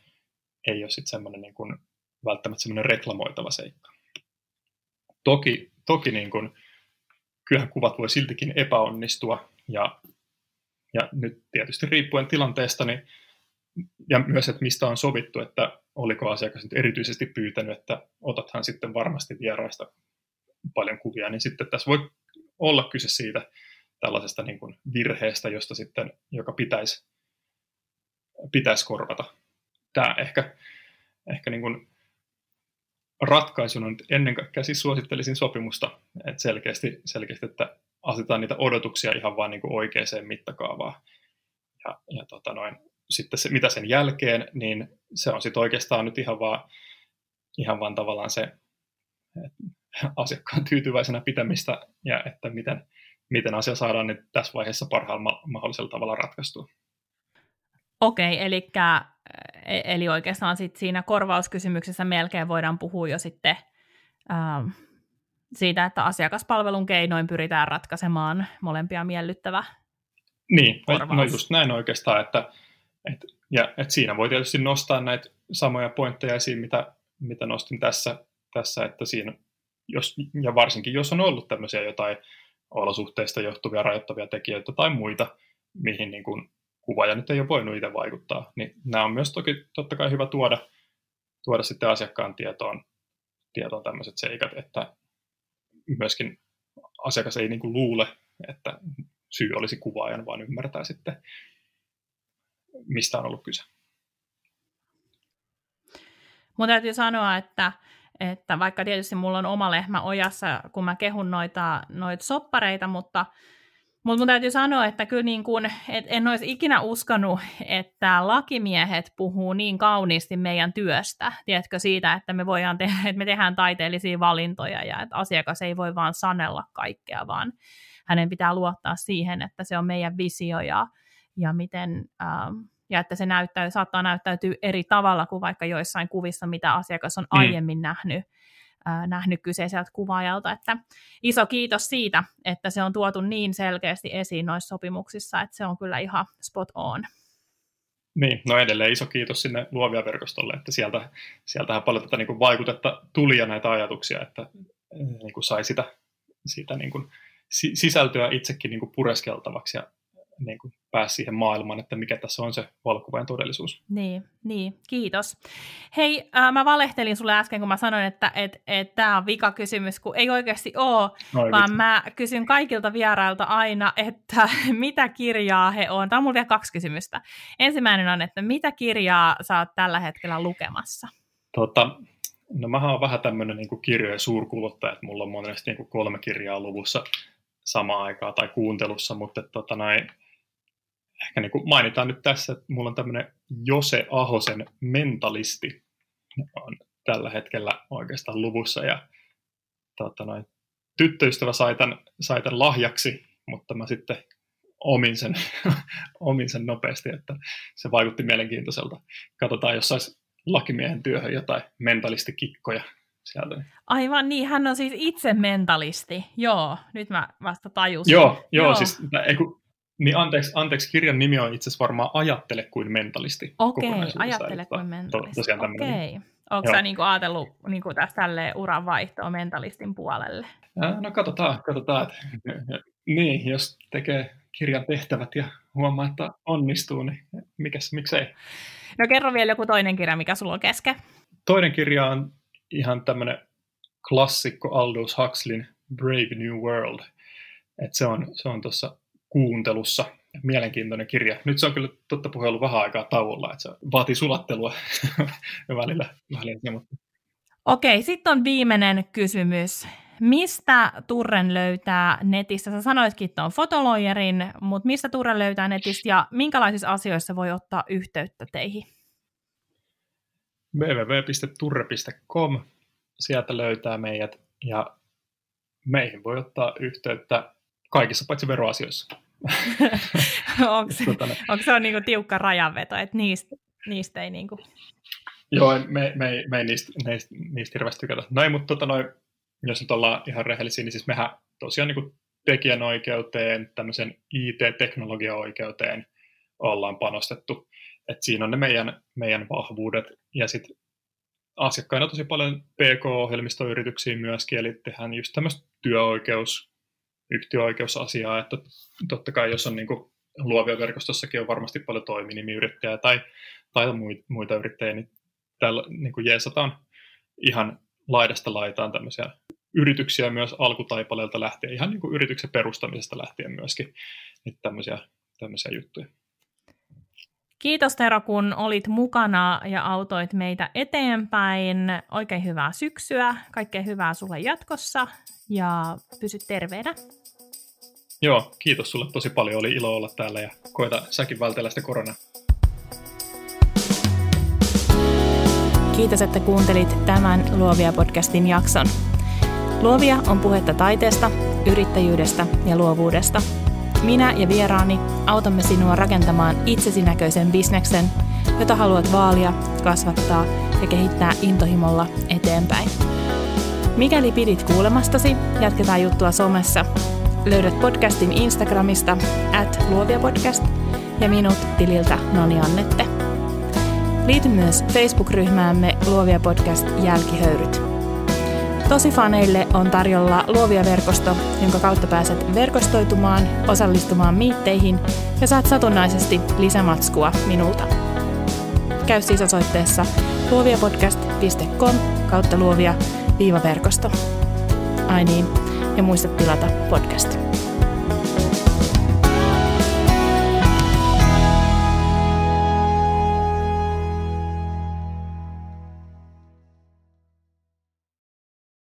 ei ole sitten semmoinen niin kuin, välttämättä semmoinen reklamoitava seikka. Toki, toki niin kuin, kyllähän kuvat voi siltikin epäonnistua, ja, ja nyt tietysti riippuen tilanteesta, niin, ja myös, että mistä on sovittu, että oliko asiakas nyt erityisesti pyytänyt, että otathan sitten varmasti vieraista paljon kuvia, niin sitten tässä voi olla kyse siitä tällaisesta niin kuin virheestä, josta sitten, joka pitäisi, pitäisi korvata. Tämä ehkä, ehkä niin kuin ratkaisuna nyt ennen kaikkea siis suosittelisin sopimusta, että selkeästi, selkeästi että asetetaan niitä odotuksia ihan vaan niin oikeaan mittakaavaan. Ja, ja tota noin, sitten se, mitä sen jälkeen, niin se on sitten oikeastaan nyt ihan vaan, ihan vaan tavallaan se asiakkaan tyytyväisenä pitämistä ja että miten, miten asia saadaan nyt tässä vaiheessa parhaalla mahdollisella tavalla ratkaistua. Okei, eli, e, eli oikeastaan sit siinä korvauskysymyksessä melkein voidaan puhua jo sitten ähm, siitä, että asiakaspalvelun keinoin pyritään ratkaisemaan molempia miellyttävä Niin, korvaus. no just näin oikeastaan, että, et, ja, et siinä voi tietysti nostaa näitä samoja pointteja esiin, mitä, mitä nostin tässä, tässä, että siinä, jos, ja varsinkin jos on ollut tämmöisiä jotain olosuhteista johtuvia rajoittavia tekijöitä tai muita, mihin niin kuin kuvaaja nyt ei ole voinut itse vaikuttaa. Niin nämä on myös toki totta kai hyvä tuoda, tuoda sitten asiakkaan tietoon, tietoon tämmöiset seikat, että myöskin asiakas ei niin kuin luule, että syy olisi kuvaajan, vaan ymmärtää sitten, mistä on ollut kyse. Mun täytyy sanoa, että, että vaikka tietysti mulla on oma lehmä ojassa, kun mä kehun noita, noita soppareita, mutta mutta mun täytyy sanoa, että kyllä niin kun, et en olisi ikinä uskonut, että lakimiehet puhuu niin kauniisti meidän työstä. Tiedätkö siitä, että me, voidaan tehdä, että me tehdään taiteellisia valintoja ja että asiakas ei voi vaan sanella kaikkea, vaan hänen pitää luottaa siihen, että se on meidän visio ja, ja, miten, ähm, ja että se näyttää, saattaa näyttäytyä eri tavalla kuin vaikka joissain kuvissa, mitä asiakas on mm. aiemmin nähnyt nähnyt kyseiseltä kuvaajalta. Että iso kiitos siitä, että se on tuotu niin selkeästi esiin noissa sopimuksissa, että se on kyllä ihan spot on. Niin, no edelleen iso kiitos sinne luovia verkostolle, että sieltä, sieltähän paljon tätä niin kuin vaikutetta tuli ja näitä ajatuksia, että niin kuin sai sitä, sitä niin kuin sisältöä itsekin niin kuin pureskeltavaksi ja niin kuin pääsi siihen maailmaan, että mikä tässä on se valokuvaajan todellisuus. Niin, niin, kiitos. Hei, äh, mä valehtelin sulle äsken, kun mä sanoin, että et, et tämä on vikakysymys, kun ei oikeasti ole, no, vaan mä kysyn kaikilta vierailta aina, että mitä kirjaa he on. Tämä on mulla vielä kaksi kysymystä. Ensimmäinen on, että mitä kirjaa sä oot tällä hetkellä lukemassa? Tota, no mä oon vähän tämmöinen niin kirjojen suurkuluttaja, että mulla on monesti niin kolme kirjaa luvussa samaan aikaan tai kuuntelussa, mutta tota, näin, ehkä niin kuin mainitaan nyt tässä, että mulla on tämmöinen Jose Ahosen mentalisti on tällä hetkellä oikeastaan luvussa ja tota noin, tyttöystävä sai tämän, sai tämän lahjaksi, mutta mä sitten omin sen, omin sen nopeasti, että se vaikutti mielenkiintoiselta. Katsotaan, jos saisi lakimiehen työhön jotain mentalistikikkoja sieltä. Aivan niin, hän on siis itse mentalisti. Joo, nyt mä vasta tajusin. Joo, joo, joo. siis ei, kun, niin anteeksi, anteeksi, kirjan nimi on itse asiassa varmaan Ajattele kuin mentalisti. Okei, okay, Ajattele kuin mentalisti. To, Okei. Okay. Onko sä niinku ajatellut niinku tästä uran vaihtoa mentalistin puolelle? No katsotaan, katsotaan. niin, jos tekee kirjan tehtävät ja huomaa, että onnistuu, niin mikäs, miksei. No kerro vielä joku toinen kirja, mikä sulla on kesken. Toinen kirja on ihan tämmöinen klassikko Aldous Huxleyn Brave New World. Et se on, se on tuossa kuuntelussa mielenkiintoinen kirja. Nyt se on kyllä totta puheen ollut vähän aikaa tauolla, että se vaatii sulattelua välillä. välillä mutta... Okei, sitten on viimeinen kysymys. Mistä Turren löytää netistä? Sä sanoitkin, että on fotoloijerin, mutta mistä Turren löytää netistä ja minkälaisissa asioissa voi ottaa yhteyttä teihin? www.turre.com. Sieltä löytää meidät ja meihin voi ottaa yhteyttä kaikissa paitsi veroasioissa. onko, se, onko se on niinku tiukka rajanveto, että niistä, niistä ei niinku... Joo, me, me, me ei niistä, niistä, niistä hirveästi tykätä. No ei, mutta tota, noi, jos nyt ollaan ihan rehellisiä, niin siis mehän tosiaan niin tekijänoikeuteen, tämmöisen IT-teknologiaoikeuteen ollaan panostettu. Et siinä on ne meidän, meidän vahvuudet. Ja sitten asiakkaina tosi paljon PK-ohjelmistoyrityksiä myöskin, eli tehdään just tämmöistä työoikeus, yhtiöoikeusasiaa, että totta kai jos on niin kuin luovia verkostossakin on varmasti paljon toiminimiyrittäjää tai, tai muita yrittäjiä, niin täällä niin kuin jeesataan ihan laidasta laitaan tämmöisiä yrityksiä myös alkutaipaleelta lähtien, ihan niin kuin yrityksen perustamisesta lähtien myöskin, niin tämmöisiä, tämmöisiä juttuja. Kiitos Tero, kun olit mukana ja autoit meitä eteenpäin. Oikein hyvää syksyä, kaikkea hyvää sulle jatkossa ja pysy terveenä. Joo, kiitos sulle tosi paljon. Oli ilo olla täällä ja koeta säkin vältellä sitä koronaa. Kiitos, että kuuntelit tämän Luovia-podcastin jakson. Luovia on puhetta taiteesta, yrittäjyydestä ja luovuudesta. Minä ja vieraani autamme sinua rakentamaan itsesinäköisen bisneksen, jota haluat vaalia, kasvattaa ja kehittää intohimolla eteenpäin. Mikäli pidit kuulemastasi, jatketaan juttua somessa. Löydät podcastin Instagramista at luoviapodcast ja minut tililtä Noni Annette. Liity myös Facebook-ryhmäämme Luovia Podcast Jälkihöyryt. Tosi faneille on tarjolla Luovia verkosto, jonka kautta pääset verkostoitumaan, osallistumaan miitteihin ja saat satunnaisesti lisämatskua minulta. Käy siis osoitteessa luoviapodcast.com kautta luovia viivaverkosto. Ai niin, ja muista tilata podcast.